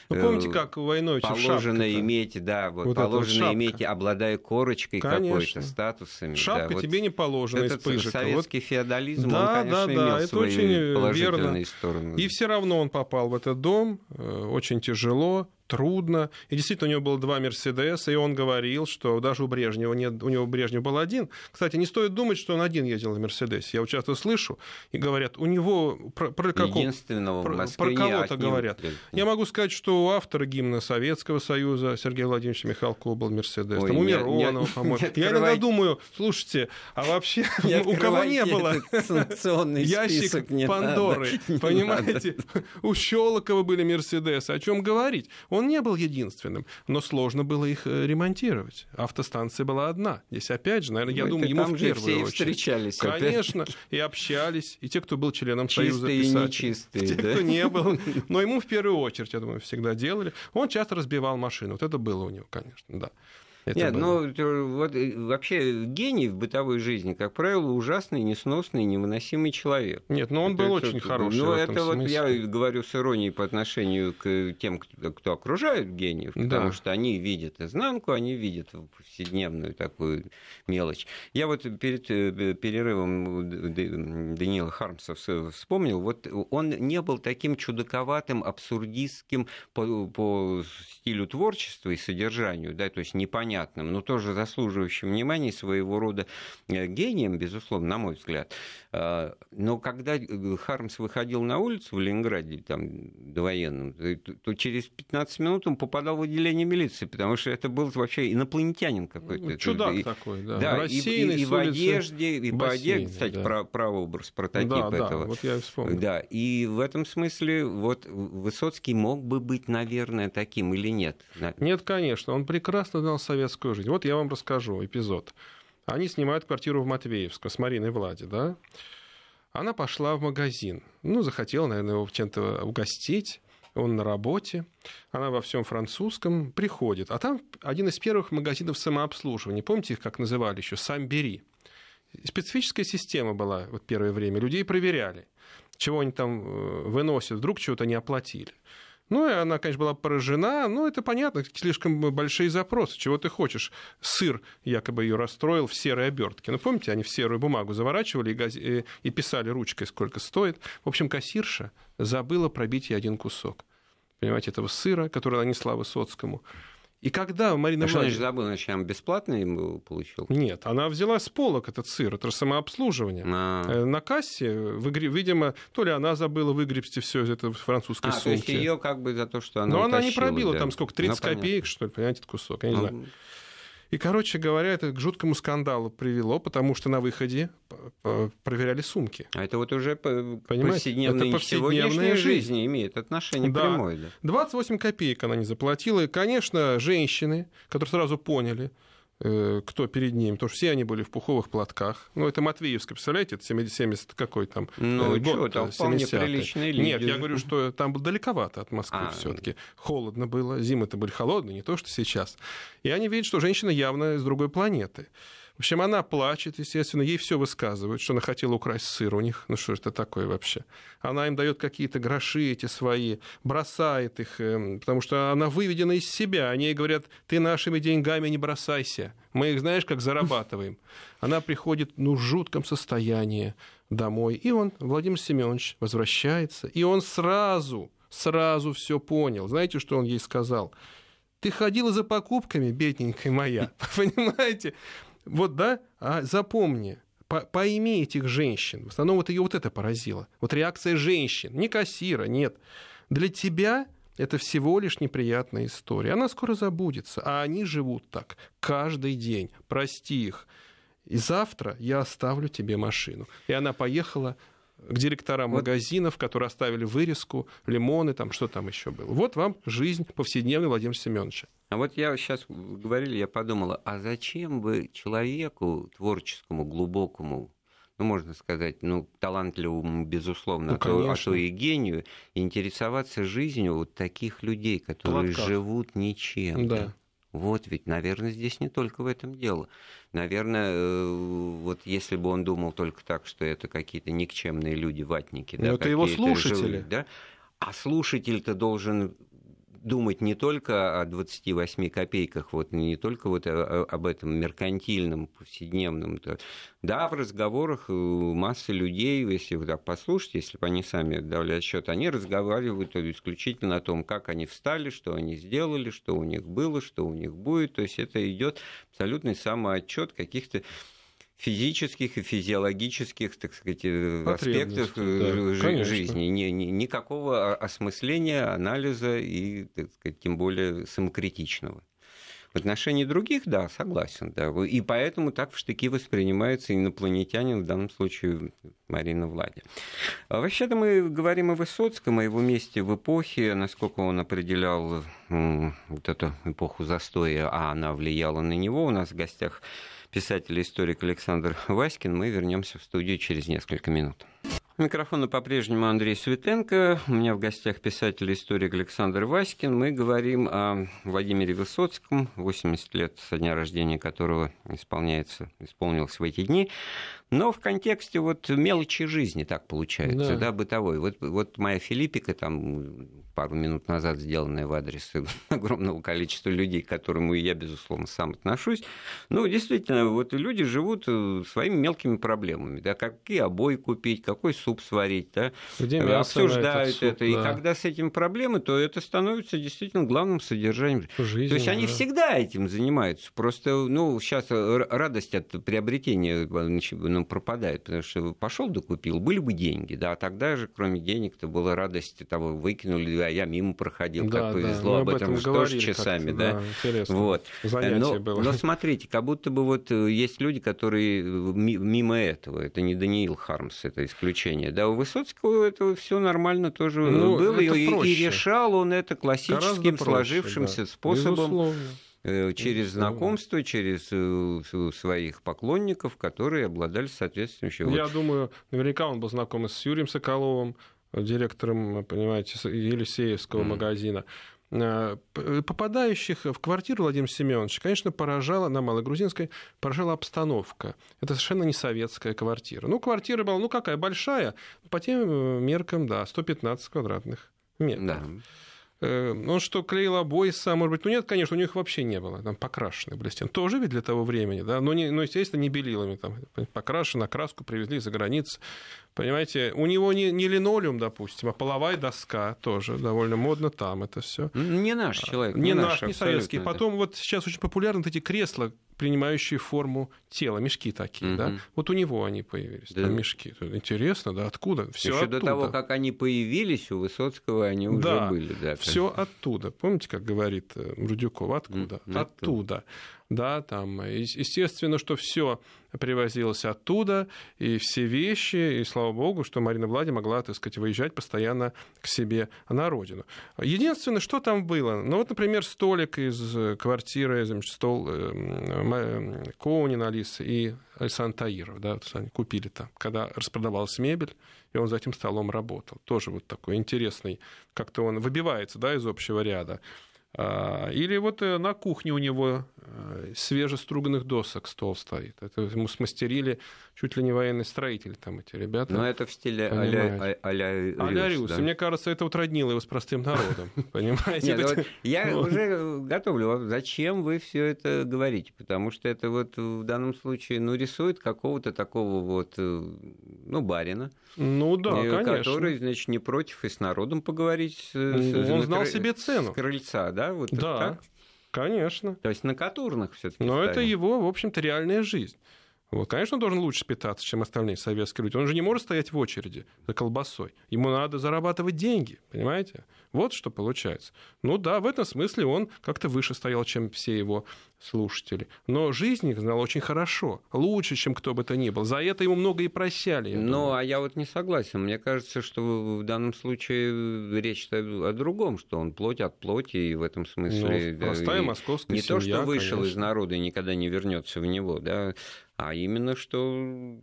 ну, помните, э, как войной положено иметь, да, вот, вот положено вот иметь, обладая корочкой какой-то, статусами. Шапка да, тебе вот не положена этот из пыжика. советский вот. феодализм, да, он, конечно, да, имел да, свои это очень положительные верно. стороны. И все равно он попал в этот дом, э, очень тяжело, трудно. И действительно, у него было два Мерседеса, и он говорил, что даже у Брежнева нет, у него Брежнев был один. Кстати, не стоит думать, что он один ездил в Мерседесе. Я вот часто слышу, и говорят, у него про, про, какого, Единственного про, про кого-то говорят. Я могу сказать, что у автора гимна Советского Союза Сергея Владимировича Михалкова был Мерседес. Ой, Там у Миронова, [laughs] по-моему. Я иногда думаю, слушайте, а вообще [laughs] [laughs] у кого не было ящик Пандоры, понимаете? У Щелокова были Мерседесы. О чем говорить? Он не был единственным, но сложно было их э, ремонтировать. Автостанция была одна. Здесь опять же, наверное, я думаю, ему в первую все очередь. встречались. Конечно, и общались, и те, кто был членом Союза Чистые писателей. и нечистые, те, да? кто не был. [laughs] Но ему в первую очередь, я думаю, всегда делали. Он часто разбивал машину. Вот это было у него, конечно, да. Это Нет, было. ну вот э, вообще гений в бытовой жизни, как правило, ужасный, несносный, невыносимый человек. Нет, но он это, был это, очень хороший. Ну, это этом вот смысле. я говорю с иронией по отношению к тем, кто, кто окружает гениев, потому Да. что они видят изнанку, они видят повседневную такую мелочь. Я вот перед э, перерывом Даниила Хармса вс- вспомнил, вот он не был таким чудаковатым, абсурдистским по, по стилю творчества и содержанию, да, то есть непонятным, но тоже заслуживающим внимания своего рода э, гением, безусловно, на мой взгляд. А, Но когда э, Хармс выходил на улицу в Ленинграде, там, довоенном, то через 15 минут он попадал в отделение милиции, потому что это был вообще инопланетянин какой-то. Ну, Чудак И- такой, да. Да, и, Рассеянный и- и с в одежде, и по одежде, кстати, да. про, прообраз, прототип да, да, этого. вот я и вспомнил. Да, и в этом смысле вот Высоцкий мог бы быть, наверное, таким или нет? Нет, конечно, он прекрасно знал советскую жизнь. Вот я вам расскажу эпизод. Они снимают квартиру в Матвеевском с Мариной Влади, да? Она пошла в магазин. Ну, захотела, наверное, его чем-то угостить. Он на работе. Она во всем французском приходит. А там один из первых магазинов самообслуживания. Помните их, как называли еще? «Сам бери». Специфическая система была в первое время. Людей проверяли, чего они там э, выносят. Вдруг чего-то не оплатили. Ну, и она, конечно, была поражена. Ну, это понятно, слишком большие запросы. Чего ты хочешь? Сыр якобы ее расстроил в серой обертке. Ну, помните, они в серую бумагу заворачивали и, газ... и- и писали ручкой, сколько стоит. В общем, кассирша забыла пробить ей один кусок. Понимаете, этого сыра, который она несла Высоцкому. И когда Марина что Владимировна- забыл, значит, я бесплатно ему получил? Нет, она взяла с полок этот сыр, это самообслуживание. А, Э, На кассе, выгре- видимо, то ли она забыла выгребсти все из этой французской а, то есть сумки. ее как бы за то, что она Но она не утащила, пробила, да. там сколько, 30 Ну, понятно. копеек, что ли, понимаете, этот кусок, я не Ну, знаю. И, короче говоря, это к жуткому скандалу привело, потому что на выходе проверяли сумки. А это вот уже по- Понимаете, повседневной, это повседневная жизнь. жизни имеет отношение Да. прямое. Да. 28 копеек она не заплатила. И, конечно, женщины, которые сразу поняли, кто перед ним, потому что все они были в пуховых платках. Ну, это Матвеевская, представляете, это 70, 70 какой там Ну, э, чё, год, там э, вполне 70-й. приличные люди Нет, я говорю, что там было далековато от Москвы А. все таки Холодно было, зимы-то были холодные, не то, что сейчас. И они видят, что женщина явно из другой планеты. Общем, она плачет, естественно, ей все высказывают, что она хотела украсть сыр у них. Ну что ж это такое вообще? Она им дает какие-то гроши эти свои, бросает их, эм, потому что она выведена из себя. Они ей говорят, ты нашими деньгами не бросайся. Мы их, знаешь, как зарабатываем. Она приходит, ну, в жутком состоянии домой. И он, Владимир Семенович, возвращается. И он сразу, сразу все понял. Знаете, что он ей сказал? Ты ходила за покупками, бедненькая моя. [laughs] Понимаете? Вот, да? А запомни, по- пойми этих женщин. В основном вот ее вот это поразило. Вот реакция женщин. Не кассира, нет. Для тебя это всего лишь неприятная история. Она скоро забудется. А они живут так каждый день. Прости их. И завтра я оставлю тебе машину. И она поехала к директорам Вот. магазинов, которые оставили вырезку, лимоны, там что там еще было. Вот вам жизнь повседневная Владимира Семеновича. А вот я сейчас говорили, я подумала, а зачем бы человеку творческому, глубокому, ну, можно сказать, ну, талантливому, безусловно, Ну, а, то, а то и гению, интересоваться жизнью вот таких людей, которые Платках. живут ничем. Да. Вот ведь, наверное, здесь не только в этом дело. Наверное, э, вот если бы он думал только так, что это какие-то никчемные люди, ватники, Но да, это его слушатели. Живые, да, а слушатель-то должен думать не только о 28 копейках, вот, не только вот об этом меркантильном, повседневном. Да, в разговорах э, масса людей, если вы так послушаете, если бы они сами давали отчет, они разговаривают исключительно о том, как они встали, что они сделали, что у них было, что у них будет. То есть это идет абсолютный самоотчет каких-то физических и физиологических, так сказать, э, аспектов э, да, жизни. Ни, ни, никакого осмысления, анализа и, так сказать, тем более самокритичного. В отношении других, да, согласен. Да. И поэтому так в штыки воспринимается инопланетянин, в данном случае Марина Влади. А вообще-то мы говорим о Высоцком, о его месте в эпохе, насколько он определял вот эту эпоху застоя, а она влияла на него. У нас в гостях писатель-историк Александр Васькин. Мы вернемся в студию через несколько минут. Микрофона по-прежнему Андрей Светенко. У меня в гостях писатель-историк Александр Васькин. Мы говорим о Владимире Высоцком, 80 лет со дня рождения которого исполняется, исполнилось в эти дни. Но в контексте вот мелочи жизни так получается, да, да бытовой. Вот, вот моя Филиппика, там пару минут назад сделанная в адрес [laughs] огромного количества людей, к которому я, безусловно, сам отношусь. Ну, действительно, вот люди живут э, своими мелкими проблемами, да, какие обои купить, какой суп сварить, да, Где э, обсуждают суп, это. Да. И когда с этим проблемы, то это становится действительно главным содержанием. Жизнь, то есть они да. всегда этим занимаются. Просто, ну, сейчас радость от приобретения ну, ну, пропадает, потому что пошел докупил, были бы деньги, да, а тогда же, кроме денег-то была радость того, выкинули, а я мимо проходил, да, как повезло, да, об этом, этом тоже часами, да. да вот. но, было. но [laughs] смотрите, как будто бы вот э, есть люди, которые мимо этого, это не Даниил Хармс, это исключение, да, у Высоцкого это все нормально тоже ну, было, и, и решал он это классическим проще, сложившимся да. способом. Безусловно Э, через знакомство, через э, своих поклонников, которые обладали соответствующим. Я вот... думаю, наверняка он был знаком с Юрием Соколовым, директором, понимаете, Елисеевского mm. магазина. Э, попадающих в квартиру Владимира Семеновича, конечно, поражала, на Малогрузинской, поражала обстановка. Это совершенно не советская квартира. Ну, квартира была, ну, какая, большая, по тем меркам, да, 115 квадратных метров. Да. Э, он что, клеил обои сам, может быть? Ну нет, конечно, у них вообще не было. Там покрашены были стены. Тоже ведь для того времени, да? Но, не, но естественно, не белилами. Там покрашено, краску привезли за границу. Понимаете, у него не, не линолеум, допустим, а половая доска тоже довольно модно там это все. Не наш человек. Не, не наш, не советский. Потом вот сейчас очень популярны вот эти кресла, принимающие форму тела, мешки такие, угу. да. Вот у него они появились, да. там мешки. Интересно, да, откуда? Все Еще оттуда. до того, как они появились, у Высоцкого они уже да, были. Да, все оттуда. Помните, как говорит э, Рудюков, откуда? Оттуда. оттуда да, там, естественно, что все привозилось оттуда, и все вещи, и слава богу, что Марина Влади могла, так сказать, выезжать постоянно к себе на родину. Единственное, что там было, ну вот, например, столик из квартиры, значит, стол э, Коунина Алисы и Александр Таиров, да, вот они купили там, когда распродавалась мебель, и он за этим столом работал. Тоже вот такой интересный, как-то он выбивается, да, из общего ряда. А, или вот э, на кухне у него э, свежеструганных досок стол стоит. Это ему смастерили чуть ли не военный строитель там эти ребята. Но это в стиле а-ля, а-ля Рюс. А-ля Рюс. Да? мне кажется, это вот роднило его с простым народом. [laughs] Понимаете? Нет, вот я уже готовлю. Зачем вы все это говорите? Потому что это вот в данном случае ну, рисует какого-то такого вот э, ну, барина. Ну да, конечно. Который, значит, не против и с народом поговорить. Он знал себе цену. С крыльца, да? Вот да. Так? Конечно. То есть на Катурных все-таки. Но ставим. это его, в общем-то, реальная жизнь. Вот, конечно, он должен лучше питаться, чем остальные советские люди. Он же не может стоять в очереди за колбасой. Ему надо зарабатывать деньги, понимаете? Вот что получается. Ну да, в этом смысле он как-то выше стоял, чем все его слушатели. Но жизнь их знал очень хорошо, лучше, чем кто бы то ни был. За это ему много и прощали. Ну, а я вот не согласен. Мне кажется, что в данном случае речь о другом, что он плоть от плоти, и в этом смысле... Ну, простая московская Не семья, то, что вышел конечно. из народа и никогда не вернется в него, да, а именно, что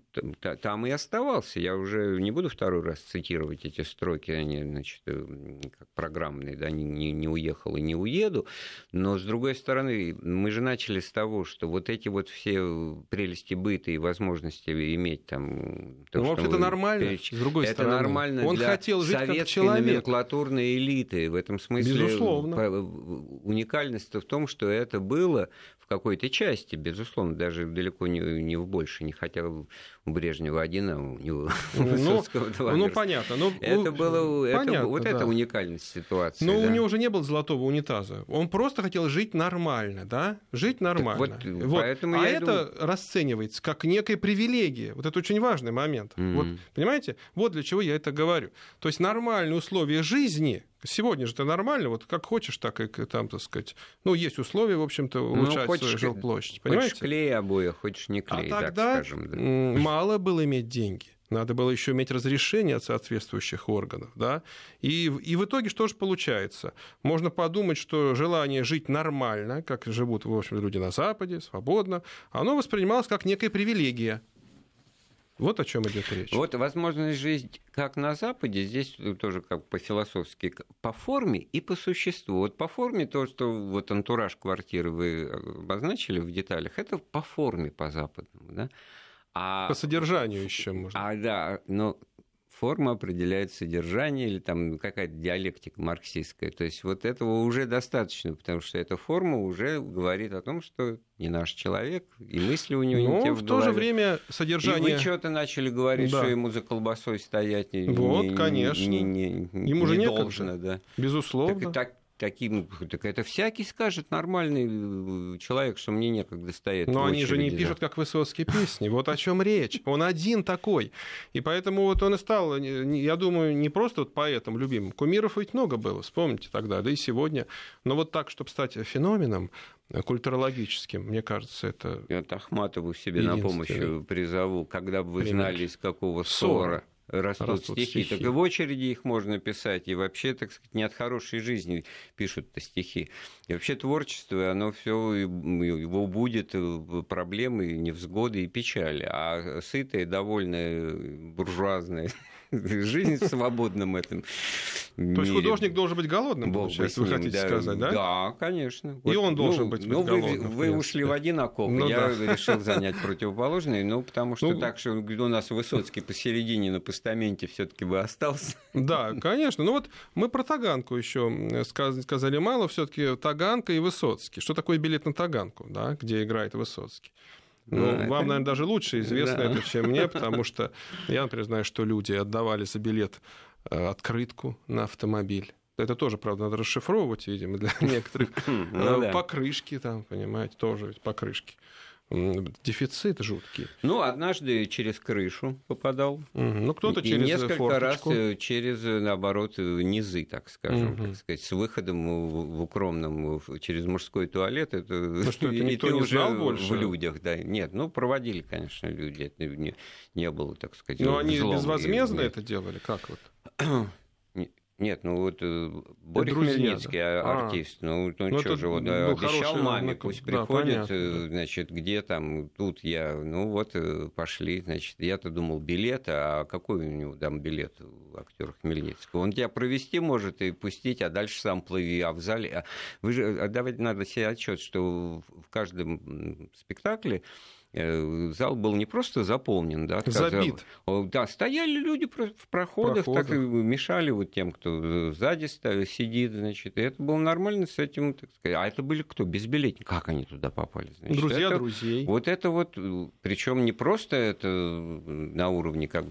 там и оставался. Я уже не буду второй раз цитировать эти строки, они, значит, э, как программные, да, не, не, не уехал и не уеду, но, с другой стороны, мы же начали с того, что вот эти вот все прелести быта и возможности иметь там... То, ну, это нормально, переч... с другой это стороны. Это нормально Он для хотел жить советской как человек. номенклатурной элиты. В этом смысле Безусловно. уникальность в том, что это было какой-то части, безусловно, даже далеко не, не в больше, не хотя у Брежнева один, а у него [laughs] ну, Высоцкого два Ну, понятно. Ну, это было, понятно, это, вот да. это уникальность ситуации. Но да? у него уже не было золотого унитаза. Он просто хотел жить нормально, да? Жить нормально. вот, вот. Поэтому а я это думаю... расценивается как некая привилегия. Вот это очень важный момент. Mm-hmm. Вот, понимаете? Вот для чего я это говорю. То есть нормальные условия жизни Сегодня же это нормально, вот как хочешь, так и там, так сказать, ну, есть условия, в общем-то, улучшать ну, хочешь, свою жилплощадь. Понимаете? Хочешь клей обои, хочешь не клей, а тогда так скажем. Да. мало было иметь деньги. Надо было еще иметь разрешение от соответствующих органов. Да? И, и в итоге что же получается? Можно подумать, что желание жить нормально, как живут, в общем, люди на Западе, свободно, оно воспринималось как некая привилегия. Вот о чем идет речь. Вот возможность жить как на Западе, здесь тоже как по-философски, по форме и по существу. Вот по форме то, что вот антураж квартиры вы обозначили в деталях, это по форме по западному, да? А, по содержанию еще можно. А да, но форма определяет содержание или там какая-то диалектика марксистская. То есть вот этого уже достаточно, потому что эта форма уже говорит о том, что не наш человек, и мысли у него Но не те в, в то же время содержание... И вы что-то начали говорить, да. что ему за колбасой стоять не, вот, не, конечно. не, не, не, ему же не некогда. должно. Да. Безусловно. Так, так, таким, так это всякий скажет, нормальный э, человек, что мне некогда стоять. Но они же не пишут, как Высоцкие песни. Вот о чем речь. Он один такой. И поэтому вот он и стал, я думаю, не просто вот поэтом любимым. Кумиров ведь много было, вспомните тогда, да и сегодня. Но вот так, чтобы стать феноменом, э, культурологическим, мне кажется, это... Я Ахматову себе на помощь призову, когда бы вы знали, из какого ссора растут, растут стихи. стихи. Так и в очереди их можно писать. И вообще, так сказать, не от хорошей жизни пишут-то стихи. И вообще творчество, оно все его будет э, проблемы, невзгоды и печали. А сытое, довольное, буржуазное [laughs] жизнь в свободном этом мире. То есть художник должен быть голодным, Бог получается, вы хотите да, сказать, да? Да, конечно. И вот, он должен ну, быть, ну, голодным. Вы, вы ушли в один окоп, ну, я да. решил занять [laughs] противоположный, ну, потому что ну, так, что у нас Высоцкий посередине на постаменте все таки бы остался. Да, конечно. Ну вот мы про Таганку еще сказали мало, все таки Таганка и Высоцкий. Что такое билет на Таганку, да, где играет Высоцкий? Ну, да, вам, это... наверное, даже лучше известно да. это, чем мне, потому что я, например, знаю, что люди отдавали за билет э, открытку на автомобиль. Это тоже, правда, надо расшифровывать, видимо, для [laughs] некоторых. [laughs] Ну э, покрышки там, понимаете, тоже покрышки дефицит жуткий. Ну, однажды через крышу попадал. Угу. Ну, кто-то через И несколько форточку. раз э, через, э, наоборот, э, низы, так скажем, угу. так сказать, с выходом в укромном через мужской туалет. Это, ну, что, это [laughs] никто не уже знал больше? в людях, да. Нет, ну, проводили, конечно, люди. Это не, не было, так сказать, Но они безвозмездно это делали? Как вот? [clears throat] [clears throat] Нет, ну вот э, Борис друзья, Хмельницкий, да? А, артист, ну, ну, ну что же, вот, обещал маме, пусть да, приходит, понятно, э, значит, где там, тут я, ну вот э, пошли, значит, я-то думал билет, а какой у него там билет у актера Хмельницкого? Он тебя провести может и пустить, а дальше сам плыви, а в зале... А вы же, а давайте надо себе отчет, что в каждом спектакле зал был не просто заполнен, да, забит. Да, стояли люди в проходах, проходах, так и мешали вот тем, кто сзади сидит, значит, и это было нормально с этим, так сказать. А это были кто? Безбилетники. Как они туда попали? Значит, Друзья это, друзей. Вот это вот, причем не просто это на уровне как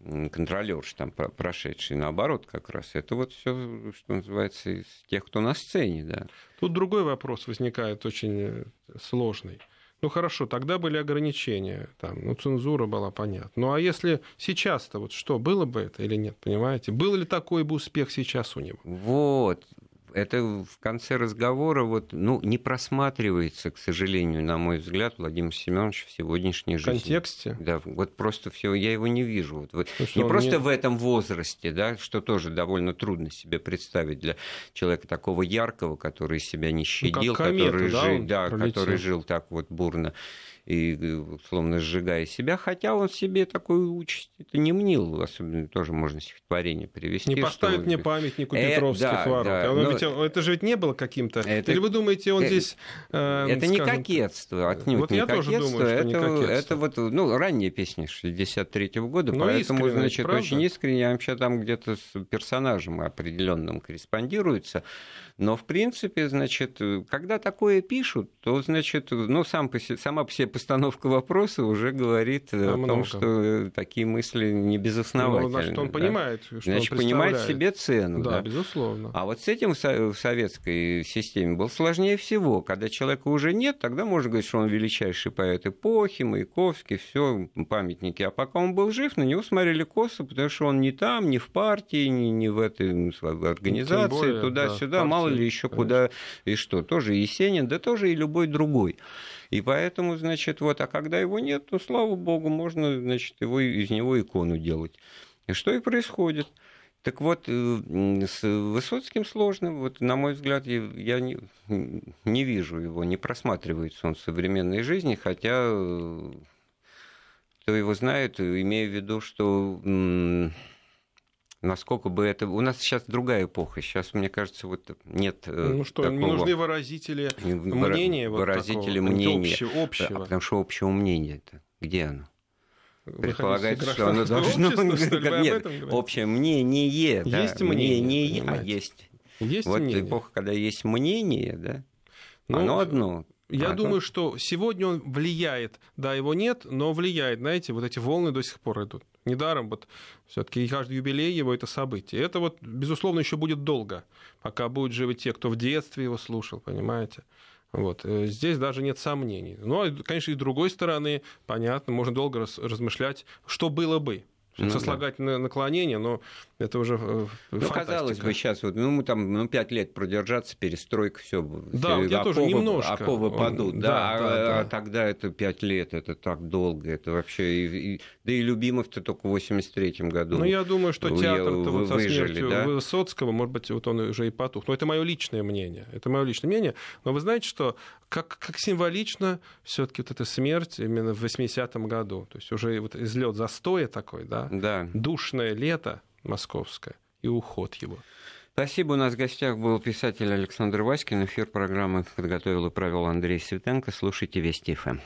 контролерш там прошедший, наоборот как раз. Это вот все, что называется, из тех, кто на сцене, да. Тут другой вопрос возникает очень э, сложный. Ну хорошо, тогда были ограничения, там, ну цензура была понятна. Ну а если сейчас-то вот что, было бы это или нет, понимаете? Был ли такой бы успех сейчас у него? Вот, это в конце разговора вот, ну, не просматривается, к сожалению, на мой взгляд, Владимир Семенович в сегодняшней жизни. В контексте? Да, вот просто все, я его не вижу. Вот, ну, не просто не... в этом возрасте, да, что тоже довольно трудно себе представить для человека такого яркого, который себя не щадил, ну, комету, который, да, жил, да, который жил так вот бурно и, условно, сжигая себя, хотя он себе такую участь это не мнил, особенно тоже можно стихотворение привести. Не поставит мне памятник у Петровских э, да, ворот. Да, но... ведь, это же ведь не было каким-то... Это... Или вы думаете, он э... здесь... Э, это скажем... не кокетство, отнюдь вот не я кокетство. Тоже думаю, что это, не кокетство. это вот, ну, ранняя песня 63-го года, но поэтому, значит, правда? очень искренне, вообще там где-то с персонажем определенным корреспондируется. Но, в принципе, значит, когда такое пишут, то, значит, ну, сам по себе, сама по себе постановка вопроса уже говорит а о много. том, что такие мысли не безосновательны. Ну, значит, он да? понимает, что Значит, он понимает себе цену. Да, да, безусловно. А вот с этим в советской системе было сложнее всего. Когда человека уже нет, тогда можно говорить, что он величайший поэт эпохи, Маяковский, все памятники. А пока он был жив, на него смотрели косо, потому что он не там, не в партии, не, не в этой организации, туда-сюда, да, мало мало ли еще куда и что. Тоже Есенин, да тоже и любой другой. И поэтому, значит, вот, а когда его нет, то, слава богу, можно, значит, его, из него икону делать. И что и происходит. Так вот, э, с Высоцким сложно. Вот, на мой взгляд, я не, не вижу его, не просматривается он в современной жизни, хотя э, кто его знает, имея в виду, что насколько бы это... У нас сейчас другая эпоха. Сейчас, мне кажется, вот нет э, Ну что, такого... не нужны выразители мнения? Выразители вот мнения. Общего, общего. А потому что общего мнения-то где оно? Предполагается, что оно должно... Нет, общее мнение. Есть мнение, а есть. Есть вот мнение. эпоха, когда есть мнение, да, ну, оно одно. Я а, думаю, что сегодня он влияет, да, его нет, но влияет, знаете, вот эти волны до сих пор идут. Недаром вот все-таки каждый юбилей его это событие. Это вот, безусловно, еще будет долго, пока будут живы те, кто в детстве его слушал, понимаете. Вот. Э, здесь даже нет сомнений. Но, конечно, и с другой стороны, понятно, можно долго размышлять, что было бы ну, сослагательное да. наклонение, но это уже э, Ну, казалось бы, сейчас вот, ну, мы там, ну, пять лет продержаться, перестройка, все. Да, все, я оковы, тоже немножко. Оковы падут, да, да, а, да, а тогда это пять лет, это так долго, это вообще, и, и, да и Любимов-то только в 83-м году Ну, я думаю, что театр-то вот со смертью да? Высоцкого, может быть, вот он уже и потух. Но это мое личное мнение, это мое личное мнение. Но вы знаете, что как, как символично все-таки вот эта смерть именно в 80-м году, то есть уже вот излет застоя такой, да, да. душное лето московское и уход его. Спасибо. У нас в гостях был писатель Александр Васькин. Эфир программы подготовил и провел Андрей Светенко. Слушайте Вести ФМ.